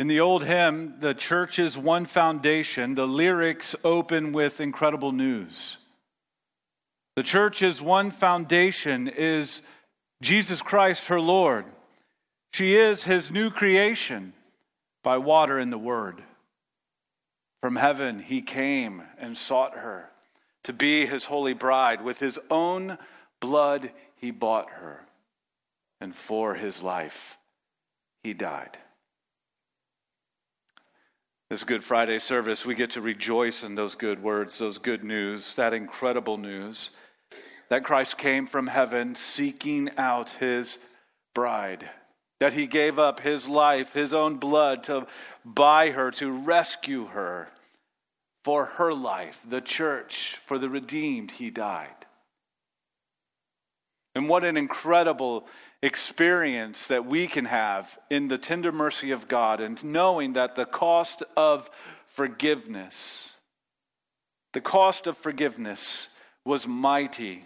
In the old hymn, The Church is One Foundation, the lyrics open with incredible news. The church is one foundation, is Jesus Christ, her Lord. She is his new creation by water and the word. From heaven, he came and sought her to be his holy bride. With his own blood, he bought her. And for his life, he died. This Good Friday service, we get to rejoice in those good words, those good news, that incredible news that Christ came from heaven seeking out his bride, that he gave up his life, his own blood to buy her, to rescue her for her life, the church, for the redeemed, he died. And what an incredible experience that we can have in the tender mercy of God and knowing that the cost of forgiveness, the cost of forgiveness was mighty,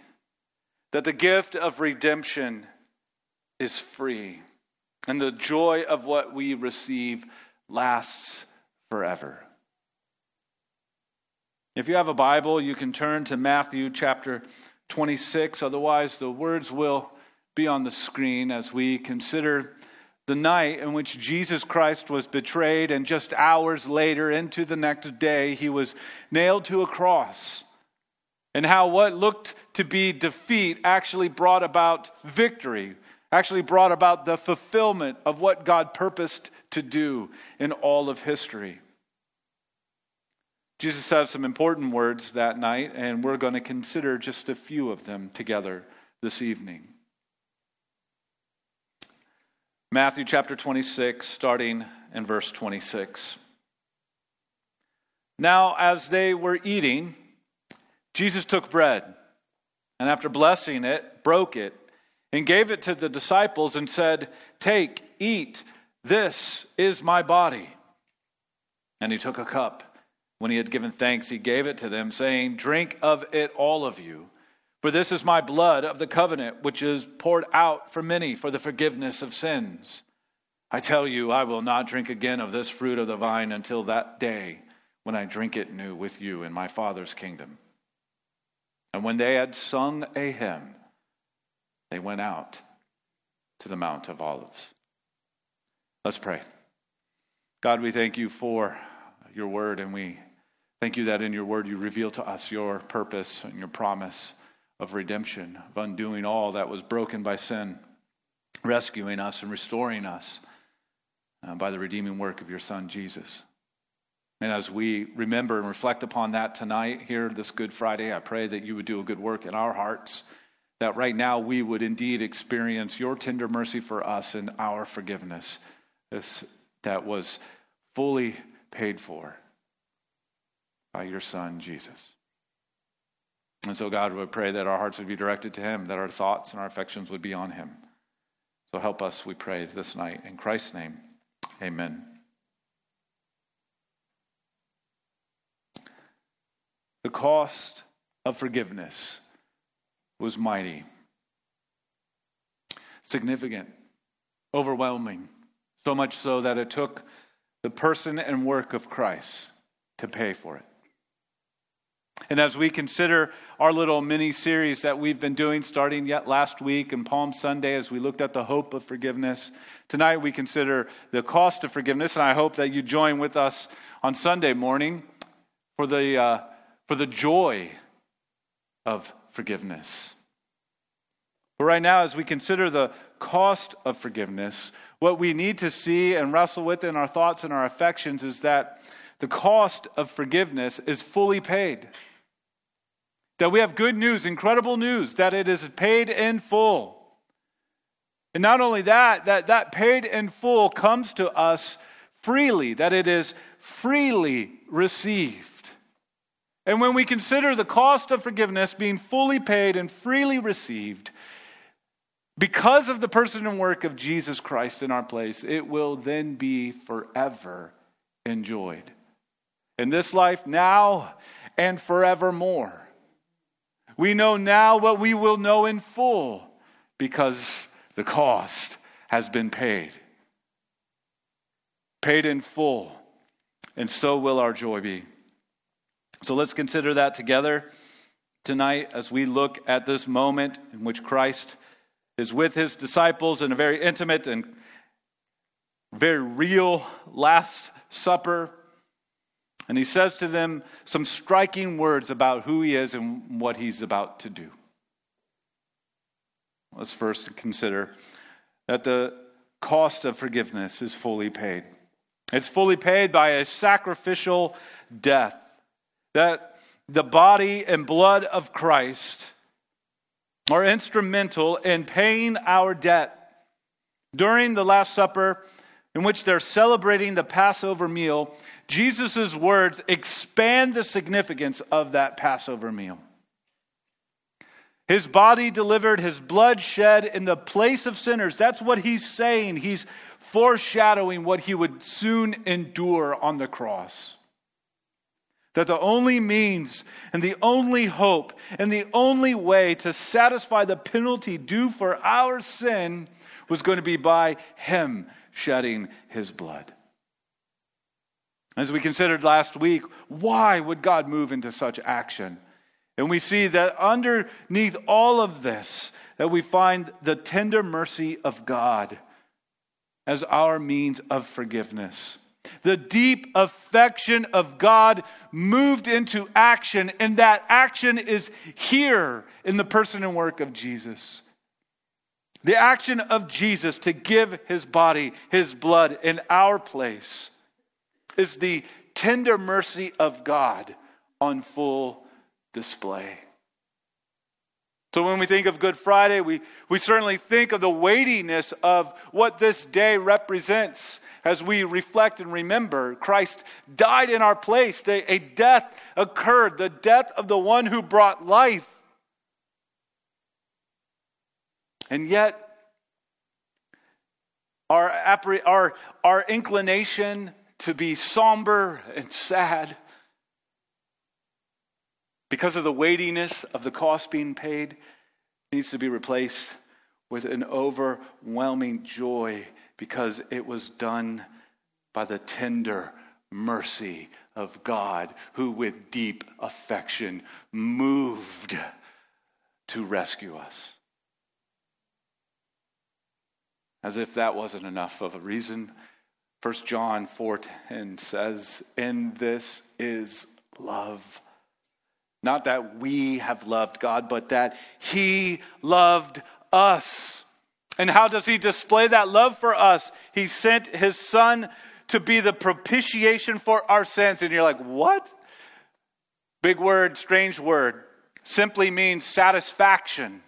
that the gift of redemption is free, and the joy of what we receive lasts forever. If you have a Bible, you can turn to Matthew chapter 26. Otherwise, the words will be on the screen as we consider the night in which Jesus Christ was betrayed, and just hours later, into the next day, he was nailed to a cross. And how what looked to be defeat actually brought about victory, actually brought about the fulfillment of what God purposed to do in all of history. Jesus says some important words that night, and we're going to consider just a few of them together this evening. Matthew chapter 26, starting in verse 26. Now, as they were eating, Jesus took bread, and after blessing it, broke it, and gave it to the disciples, and said, Take, eat, this is my body. And he took a cup. When he had given thanks, he gave it to them, saying, Drink of it, all of you. For this is my blood of the covenant, which is poured out for many for the forgiveness of sins. I tell you, I will not drink again of this fruit of the vine until that day when I drink it new with you in my Father's kingdom. And when they had sung a hymn, they went out to the Mount of Olives. Let's pray. God, we thank you for your word, and we thank you that in your word you reveal to us your purpose and your promise of redemption, of undoing all that was broken by sin, rescuing us and restoring us uh, by the redeeming work of your Son, Jesus. And as we remember and reflect upon that tonight, here this Good Friday, I pray that you would do a good work in our hearts, that right now we would indeed experience your tender mercy for us and our forgiveness this, that was fully paid for by your Son, Jesus. And so, God, would pray that our hearts would be directed to Him, that our thoughts and our affections would be on Him. So help us, we pray, this night. In Christ's name, amen. The cost of forgiveness was mighty, significant, overwhelming, so much so that it took the person and work of Christ to pay for it. And as we consider our little mini series that we've been doing starting yet last week and Palm Sunday, as we looked at the hope of forgiveness, tonight we consider the cost of forgiveness. And I hope that you join with us on Sunday morning for the, uh, for the joy of forgiveness. But right now, as we consider the cost of forgiveness, what we need to see and wrestle with in our thoughts and our affections is that the cost of forgiveness is fully paid. That we have good news, incredible news, that it is paid in full. And not only that, that that paid in full comes to us freely, that it is freely received. And when we consider the cost of forgiveness being fully paid and freely received, because of the person and work of Jesus Christ in our place, it will then be forever enjoyed. In this life, now and forevermore. We know now what we will know in full because the cost has been paid. paid in full, and so will our joy be. So let's consider that together tonight as we look at this moment in which Christ is with his disciples in a very intimate and very real Last Supper. And he says to them some striking words about who he is and what he's about to do. Let's first consider that the cost of forgiveness is fully paid. It's fully paid by a sacrificial death. That the body and blood of Christ are instrumental in paying our debt. During the Last Supper, in which they're celebrating the Passover meal, Jesus' words expand the significance of that Passover meal. His body delivered, his blood shed in the place of sinners. That's what he's saying. He's foreshadowing what he would soon endure on the cross. That the only means and the only hope and the only way to satisfy the penalty due for our sin was going to be by him shedding his blood. As we considered last week, why would God move into such action? And we see that underneath all of this, that we find the tender mercy of God as our means of forgiveness. The deep affection of God moved into action, and that action is here in the person and work of Jesus. The action of Jesus to give his body, his blood in our place is the tender mercy of God on full display. So when we think of Good Friday, we, we certainly think of the weightiness of what this day represents as we reflect and remember Christ died in our place. A death occurred, the death of the one who brought life. And yet, our, our, our inclination to be somber and sad because of the weightiness of the cost being paid needs to be replaced with an overwhelming joy because it was done by the tender mercy of God, who with deep affection moved to rescue us. As if that wasn't enough of a reason, 1 John 4:10 says, "In this is love." Not that we have loved God, but that he loved us. And how does he display that love for us? He sent his son to be the propitiation for our sins. And you're like, what? Big word, strange word. Simply means satisfaction.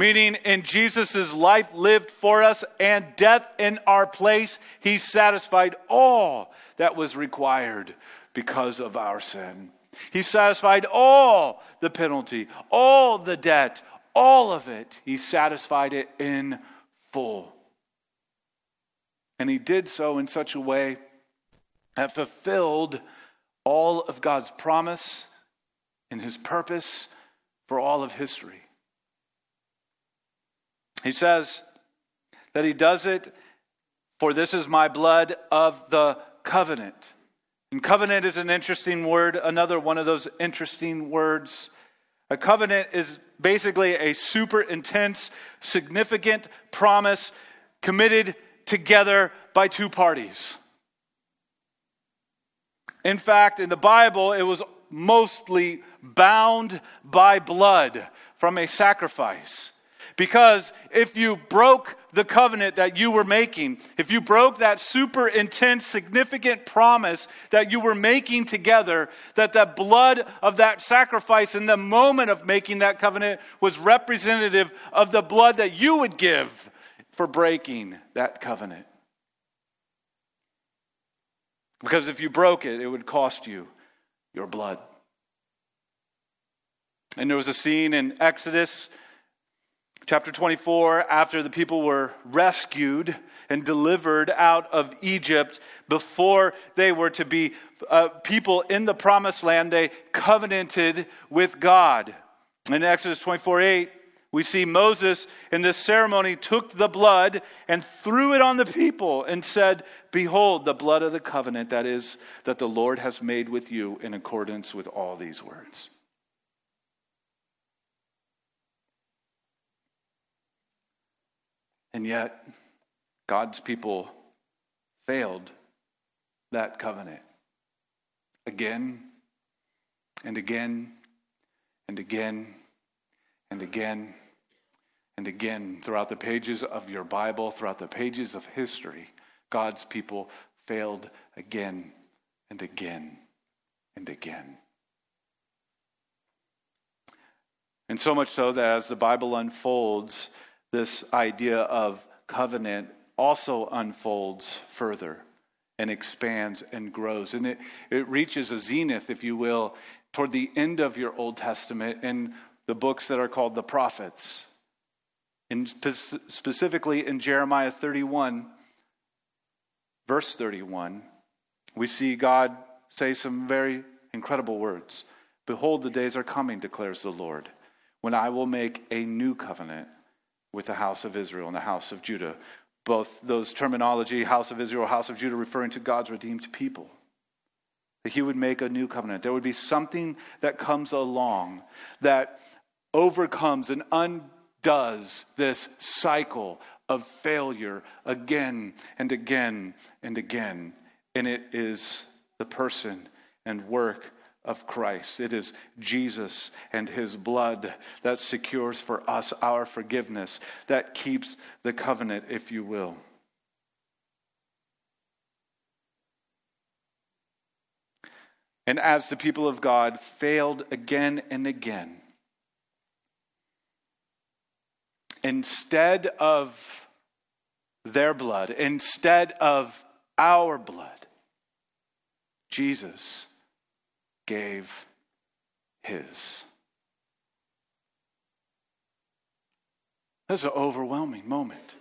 Meaning, in Jesus' life lived for us and death in our place, he satisfied all that was required because of our sin. He satisfied all the penalty, all the debt, all of it, he satisfied it in full. And he did so in such a way that fulfilled all of God's promise and his purpose for all of history. He says that he does it for this is my blood of the covenant. And covenant is an interesting word, another one of those interesting words. A covenant is basically a super intense, significant promise committed together by two parties. In fact, in the Bible, it was mostly bound by blood from a sacrifice. Because if you broke the covenant that you were making, if you broke that super intense, significant promise that you were making together, that the blood of that sacrifice in the moment of making that covenant was representative of the blood that you would give for breaking that covenant. Because if you broke it, it would cost you your blood. And there was a scene in Exodus Chapter 24, after the people were rescued and delivered out of Egypt, before they were to be uh, people in the promised land, they covenanted with God. In Exodus 24 8, We see Moses in this ceremony took the blood and threw it on the people and said, Behold, the blood of the covenant that is, that the Lord has made with you in accordance with all these words. And yet, God's people failed that covenant again and again and again and again and again throughout the pages of your Bible, throughout the pages of history, God's people failed again and again and again. And so much so that as the Bible unfolds, this idea of covenant also unfolds further and expands and grows. And it, it reaches a zenith, if you will, toward the end of your Old Testament in the books that are called the prophets. And spe- specifically in Jeremiah 31, verse 31, we see God say some very incredible words. Behold, the days are coming, declares the Lord, when I will make a new covenant with the house of Israel and the house of Judah. Both those terminology, house of Israel, house of Judah, referring to God's redeemed people that he would make a new covenant. There would be something that comes along that overcomes and undoes this cycle of failure again and again and again. And it is the person and work of Christ. It is Jesus and his blood that secures for us our forgiveness, that keeps the covenant, if you will. And as the people of God failed again and again, instead of their blood, instead of our blood, Jesus gave his. That's an overwhelming moment.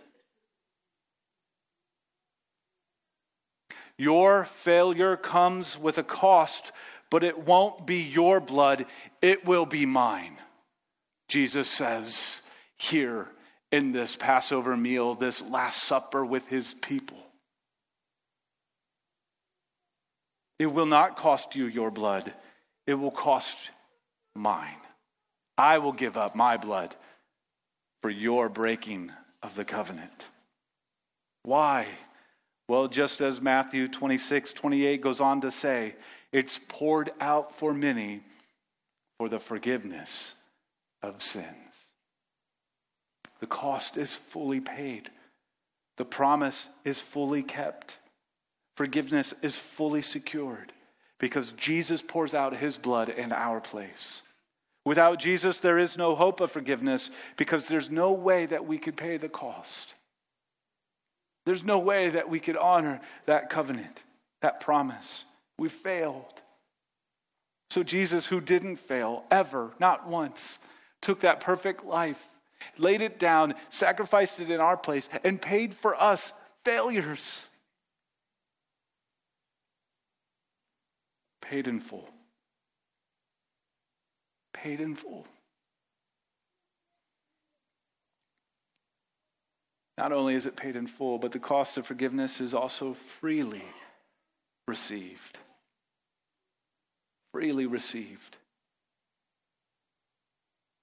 Your failure comes with a cost, but it won't be your blood, it will be mine. Jesus says here in this Passover meal, this Last Supper with his people. It will not cost you your blood, it will cost mine. I will give up my blood for your breaking of the covenant. Why? Well, just as Matthew 26, 28 goes on to say, it's poured out for many for the forgiveness of sins. The cost is fully paid. The promise is fully kept. Forgiveness is fully secured because Jesus pours out his blood in our place. Without Jesus, there is no hope of forgiveness because there's no way that we could pay the cost. There's no way that we could honor that covenant, that promise. We failed. So, Jesus, who didn't fail ever, not once, took that perfect life, laid it down, sacrificed it in our place, and paid for us failures. Paid in full. Paid in full. Not only is it paid in full, but the cost of forgiveness is also freely received. Freely received.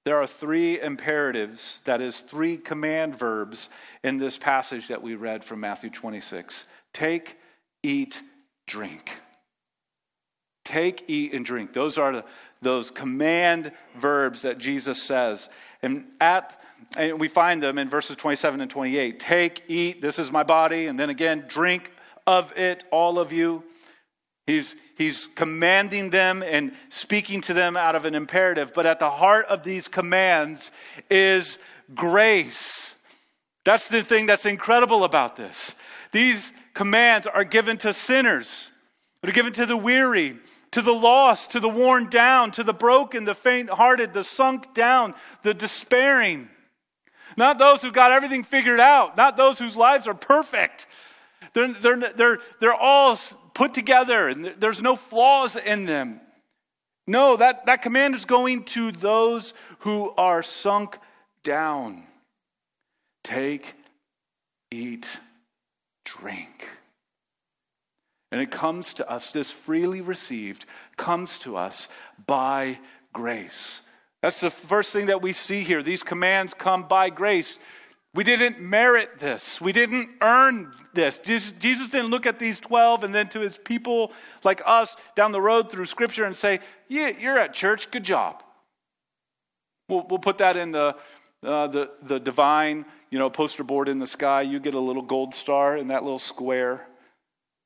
There are three imperatives, that is, three command verbs in this passage that we read from Matthew 26 take, eat, drink. Take, eat, and drink. Those are the, those command verbs that Jesus says. And at and we find them in verses 27 and 28. Take, eat, this is my body, and then again, drink of it, all of you. He's, he's commanding them and speaking to them out of an imperative. But at the heart of these commands is grace. That's the thing that's incredible about this. These commands are given to sinners, they're given to the weary, to the lost, to the worn down, to the broken, the faint hearted, the sunk down, the despairing. Not those who've got everything figured out, not those whose lives are perfect. They're, they're, they're, they're all put together and there's no flaws in them. No, that, that command is going to those who are sunk down. Take, eat, drink. And it comes to us, this freely received comes to us by grace. That's the first thing that we see here. These commands come by grace. We didn't merit this. We didn't earn this. Jesus didn't look at these 12 and then to his people like us down the road through Scripture and say, Yeah, you're at church. Good job. We'll, we'll put that in the, uh, the, the divine you know, poster board in the sky. You get a little gold star in that little square.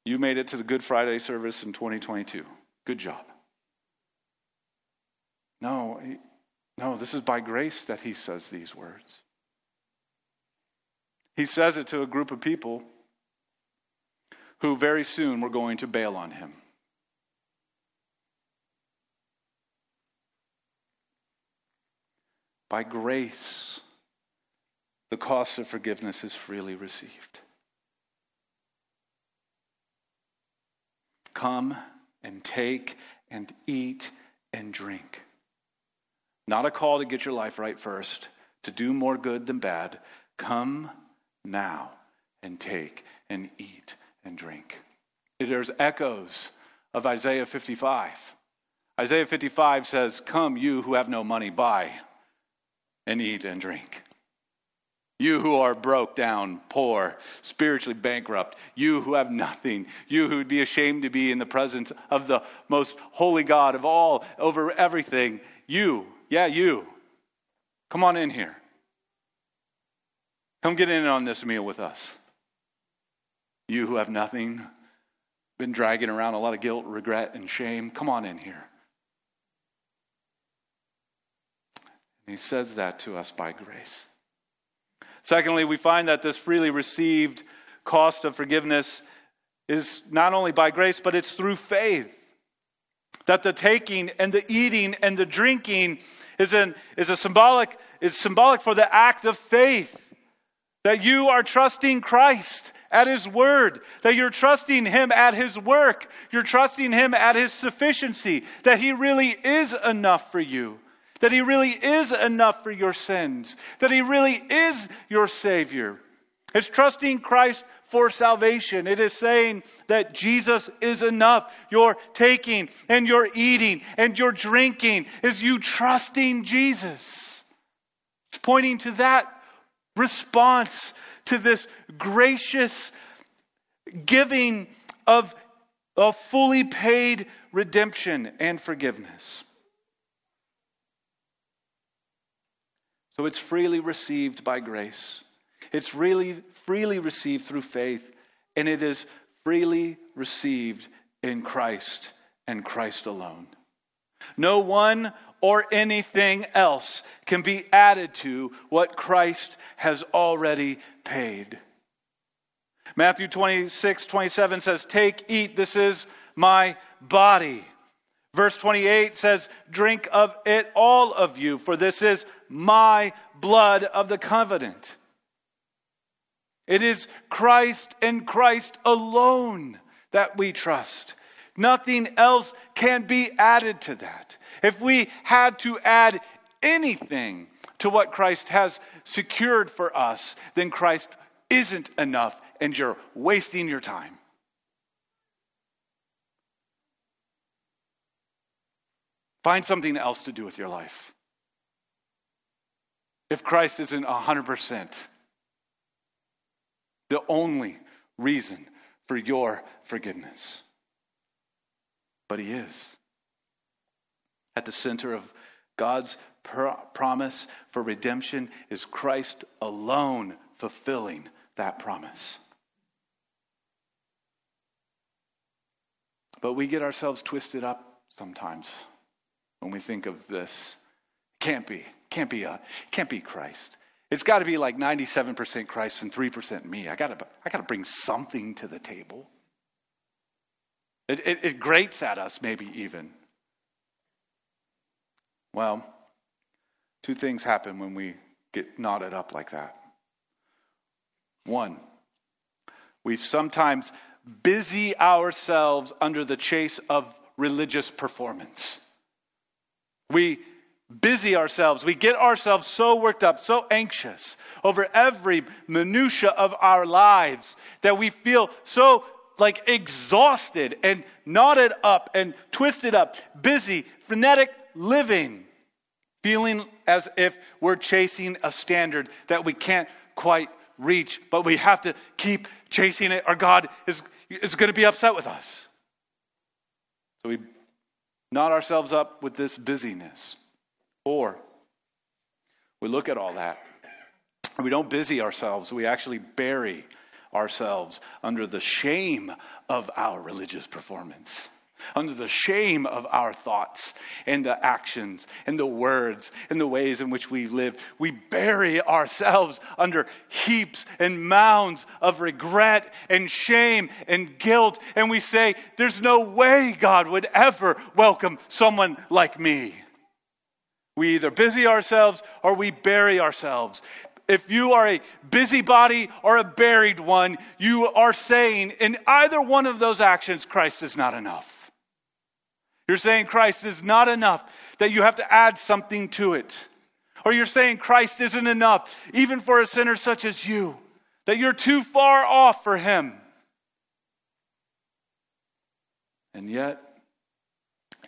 You made it to the Good Friday service in 2022. Good job. No, no, this is by grace that he says these words. He says it to a group of people who very soon were going to bail on him. By grace, the cost of forgiveness is freely received. Come and take and eat and drink. Not a call to get your life right first, to do more good than bad. Come now and take and eat and drink. There's echoes of Isaiah 55. Isaiah 55 says, Come, you who have no money, buy and eat and drink. You who are broke down, poor, spiritually bankrupt, you who have nothing, you who would be ashamed to be in the presence of the most holy God of all, over everything, you, yeah, you, come on in here. Come get in on this meal with us. You who have nothing, been dragging around a lot of guilt, regret, and shame, come on in here. And he says that to us by grace. Secondly, we find that this freely received cost of forgiveness is not only by grace, but it's through faith. That the taking and the eating and the drinking is, an, is a symbolic, is symbolic for the act of faith. That you are trusting Christ at His Word, that you're trusting Him at His work, you're trusting Him at His sufficiency, that He really is enough for you, that He really is enough for your sins, that He really is your Savior. It's trusting Christ for salvation. It is saying that Jesus is enough. Your taking and your eating and your drinking is you trusting Jesus. It's pointing to that response to this gracious giving of a fully paid redemption and forgiveness. So it's freely received by grace. It's really freely received through faith, and it is freely received in Christ and Christ alone. No one or anything else can be added to what Christ has already paid. Matthew 26, 27 says, Take, eat, this is my body. Verse 28 says, Drink of it, all of you, for this is my blood of the covenant. It is Christ and Christ alone that we trust. Nothing else can be added to that. If we had to add anything to what Christ has secured for us, then Christ isn't enough and you're wasting your time. Find something else to do with your life. If Christ isn't 100%, the only reason for your forgiveness. But He is. At the center of God's promise for redemption is Christ alone fulfilling that promise. But we get ourselves twisted up sometimes when we think of this. Can't be. Can't be a, can't be Christ. It's got to be like 97% Christ and 3% me. I got to I got to bring something to the table. It, it, it grates at us, maybe even. Well, two things happen when we get knotted up like that. One, we sometimes busy ourselves under the chase of religious performance. We busy ourselves. We get ourselves so worked up, so anxious over every minutia of our lives that we feel so like exhausted and knotted up and twisted up, busy, frenetic living, feeling as if we're chasing a standard that we can't quite reach, but we have to keep chasing it or God is, is going to be upset with us. So we knot ourselves up with this busyness. Or we look at all that. We don't busy ourselves, we actually bury ourselves under the shame of our religious performance, under the shame of our thoughts and the actions and the words and the ways in which we live. We bury ourselves under heaps and mounds of regret and shame and guilt. And we say, There's no way God would ever welcome someone like me. We either busy ourselves or we bury ourselves. If you are a busybody or a buried one, you are saying in either one of those actions, Christ is not enough. You're saying Christ is not enough, that you have to add something to it. Or you're saying Christ isn't enough, even for a sinner such as you, that you're too far off for him. And yet,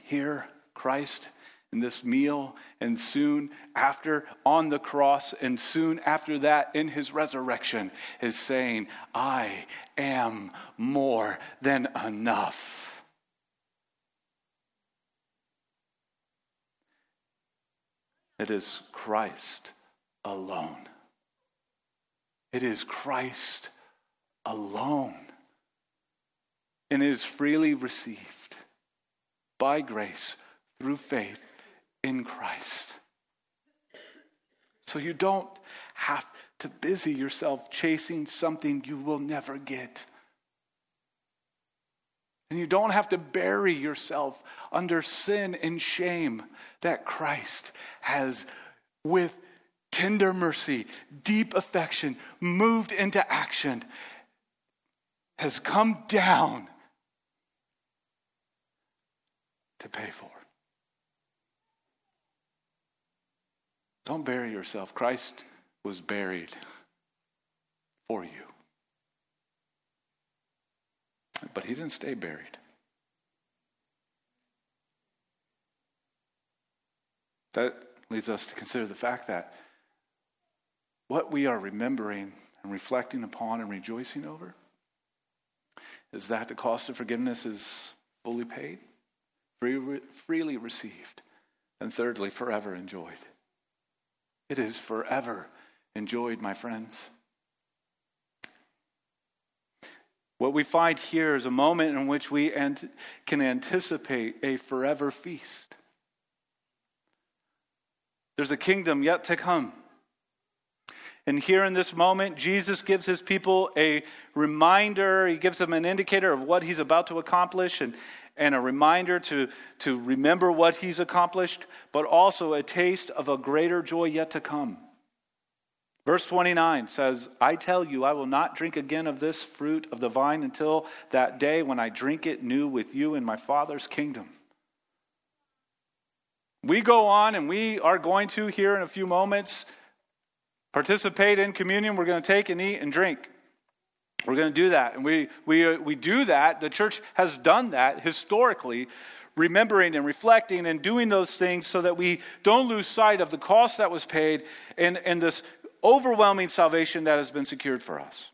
here, Christ in this meal, and soon after on the cross, and soon after that in his resurrection, is saying, I am more than enough. It is Christ alone. It is Christ alone. And it is freely received by grace through faith in Christ. So you don't have to busy yourself chasing something you will never get. And you don't have to bury yourself under sin and shame that Christ has, with tender mercy, deep affection, moved into action, has come down to pay for. Don't bury yourself. Christ was buried for you. But he didn't stay buried. That leads us to consider the fact that what we are remembering and reflecting upon and rejoicing over is that the cost of forgiveness is fully paid, freely received, and thirdly, forever enjoyed. It is forever enjoyed, my friends. What we find here is a moment in which we can anticipate a forever feast. There's a kingdom yet to come. And here in this moment, Jesus gives his people a reminder. He gives them an indicator of what he's about to accomplish. And, and a reminder to, to remember what he's accomplished, but also a taste of a greater joy yet to come. Verse 29 says, I tell you, I will not drink again of this fruit of the vine until that day when I drink it new with you in my Father's kingdom. We go on and we are going to, here in a few moments, participate in communion. We're going to take and eat and drink. We're going to do that. And we, we, uh, we do that. The church has done that historically, remembering and reflecting and doing those things so that we don't lose sight of the cost that was paid and, and this overwhelming salvation that has been secured for us.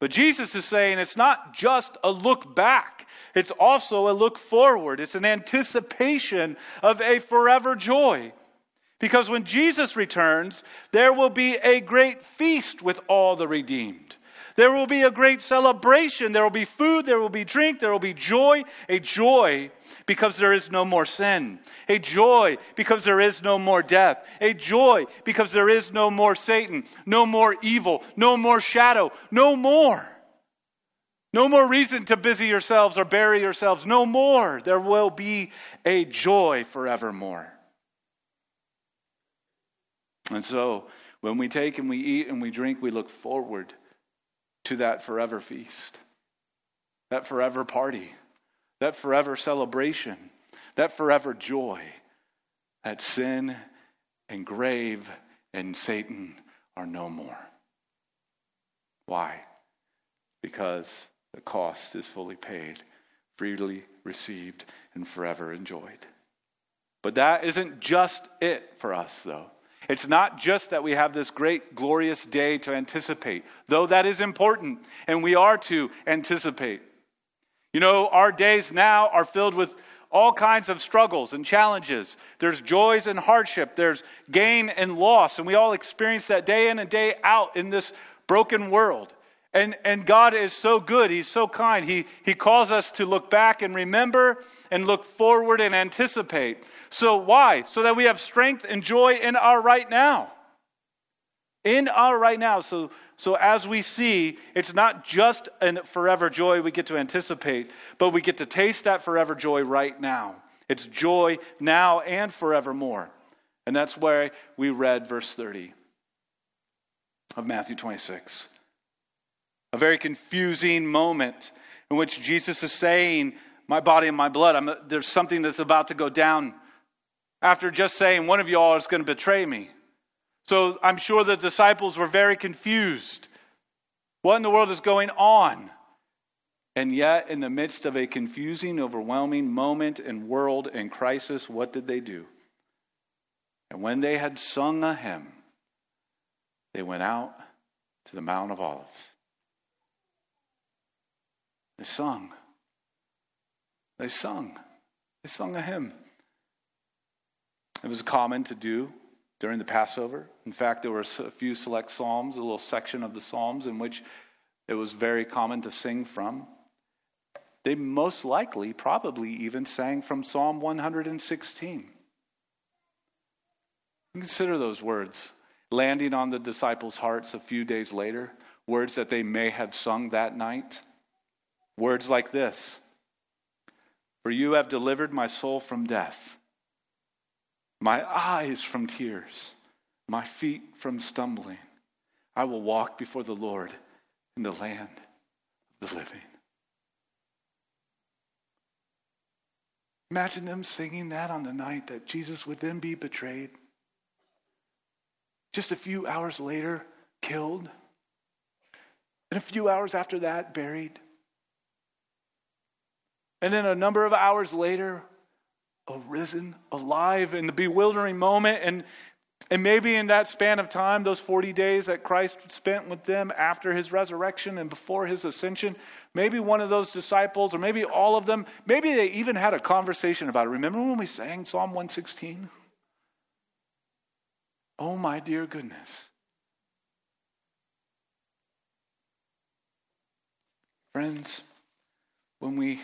But Jesus is saying it's not just a look back, it's also a look forward. It's an anticipation of a forever joy. Because when Jesus returns, there will be a great feast with all the redeemed. There will be a great celebration. There will be food. There will be drink. There will be joy. A joy because there is no more sin. A joy because there is no more death. A joy because there is no more Satan. No more evil. No more shadow. No more. No more reason to busy yourselves or bury yourselves. No more. There will be a joy forevermore. And so, when we take and we eat and we drink, we look forward to that forever feast, that forever party, that forever celebration, that forever joy that sin and grave and Satan are no more. Why? Because the cost is fully paid, freely received, and forever enjoyed. But that isn't just it for us, though. It's not just that we have this great, glorious day to anticipate, though that is important, and we are to anticipate. You know, our days now are filled with all kinds of struggles and challenges. There's joys and hardship, there's gain and loss, and we all experience that day in and day out in this broken world. And, and God is so good. He's so kind. He, he calls us to look back and remember and look forward and anticipate. So, why? So that we have strength and joy in our right now. In our right now. So, so as we see, it's not just a forever joy we get to anticipate, but we get to taste that forever joy right now. It's joy now and forevermore. And that's why we read verse 30 of Matthew 26 a very confusing moment in which Jesus is saying, My body and my blood, I'm, there's something that's about to go down. After just saying, One of you all is going to betray me. So I'm sure the disciples were very confused. What in the world is going on? And yet, in the midst of a confusing, overwhelming moment and world and crisis, what did they do? And when they had sung a hymn, they went out to the Mount of Olives. They sung. They sung. They sung a hymn. It was common to do during the Passover. In fact, there were a few select psalms, a little section of the psalms in which it was very common to sing from. They most likely, probably even sang from Psalm 116. Consider those words landing on the disciples' hearts a few days later, words that they may have sung that night. Words like this For you have delivered my soul from death, my eyes from tears, my feet from stumbling. I will walk before the Lord in the land of the living. Imagine them singing that on the night that Jesus would then be betrayed. Just a few hours later, killed. And a few hours after that, buried. And then a number of hours later, arisen, alive in the bewildering moment. And, and maybe in that span of time, those 40 days that Christ spent with them after his resurrection and before his ascension, maybe one of those disciples, or maybe all of them, maybe they even had a conversation about it. Remember when we sang Psalm 116? Oh, my dear goodness. Friends, when we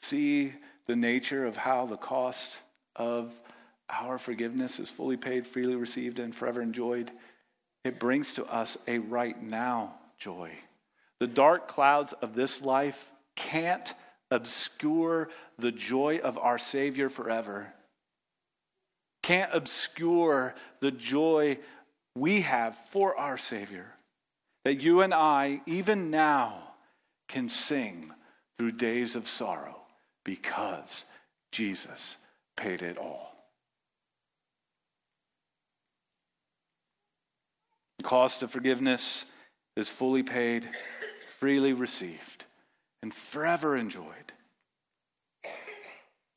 see the nature of how the cost of our forgiveness is fully paid, freely received, and forever enjoyed, it brings to us a right now joy. The dark clouds of this life can't obscure the joy of our Savior forever, can't obscure the joy we have for our Savior. That you and I, even now, can sing through days of sorrow because Jesus paid it all. The cost of forgiveness is fully paid, freely received, and forever enjoyed.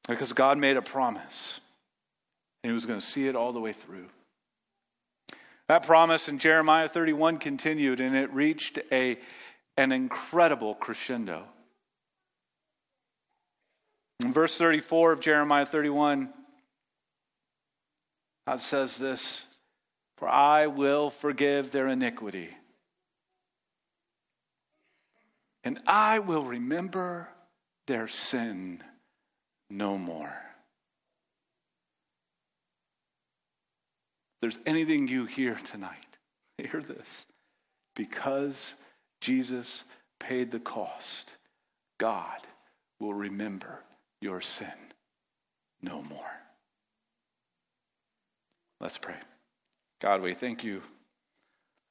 Because God made a promise, and He was going to see it all the way through. That promise in Jeremiah 31 continued, and it reached a, an incredible crescendo. In verse 34 of Jeremiah 31, God says this For I will forgive their iniquity, and I will remember their sin no more. If there's anything you hear tonight, hear this. Because Jesus paid the cost, God will remember your sin no more. Let's pray. God, we thank you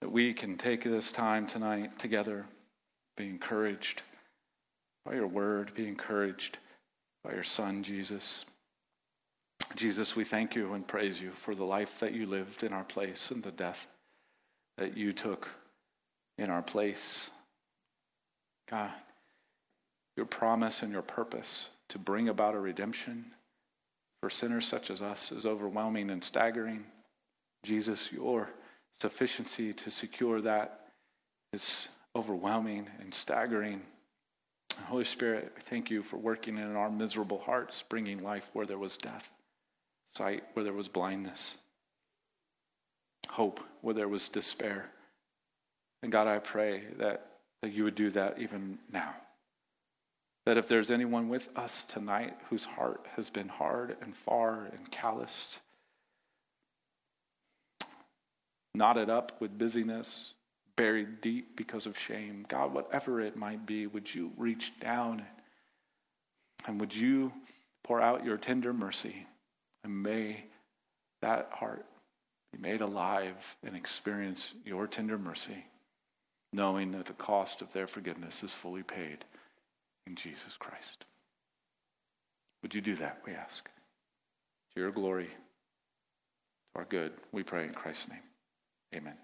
that we can take this time tonight together, be encouraged by your word, be encouraged by your Son, Jesus. Jesus, we thank you and praise you for the life that you lived in our place and the death that you took in our place. God, your promise and your purpose to bring about a redemption for sinners such as us is overwhelming and staggering. Jesus, your sufficiency to secure that is overwhelming and staggering. Holy Spirit, I thank you for working in our miserable hearts, bringing life where there was death, sight where there was blindness, hope where there was despair. And God, I pray that, that you would do that even now. That if there's anyone with us tonight whose heart has been hard and far and calloused, knotted up with busyness, buried deep because of shame, God, whatever it might be, would you reach down and would you pour out your tender mercy? And may that heart be made alive and experience your tender mercy, knowing that the cost of their forgiveness is fully paid in Jesus Christ. Would you do that, we ask? To your glory, to our good, we pray in Christ's name. Amen.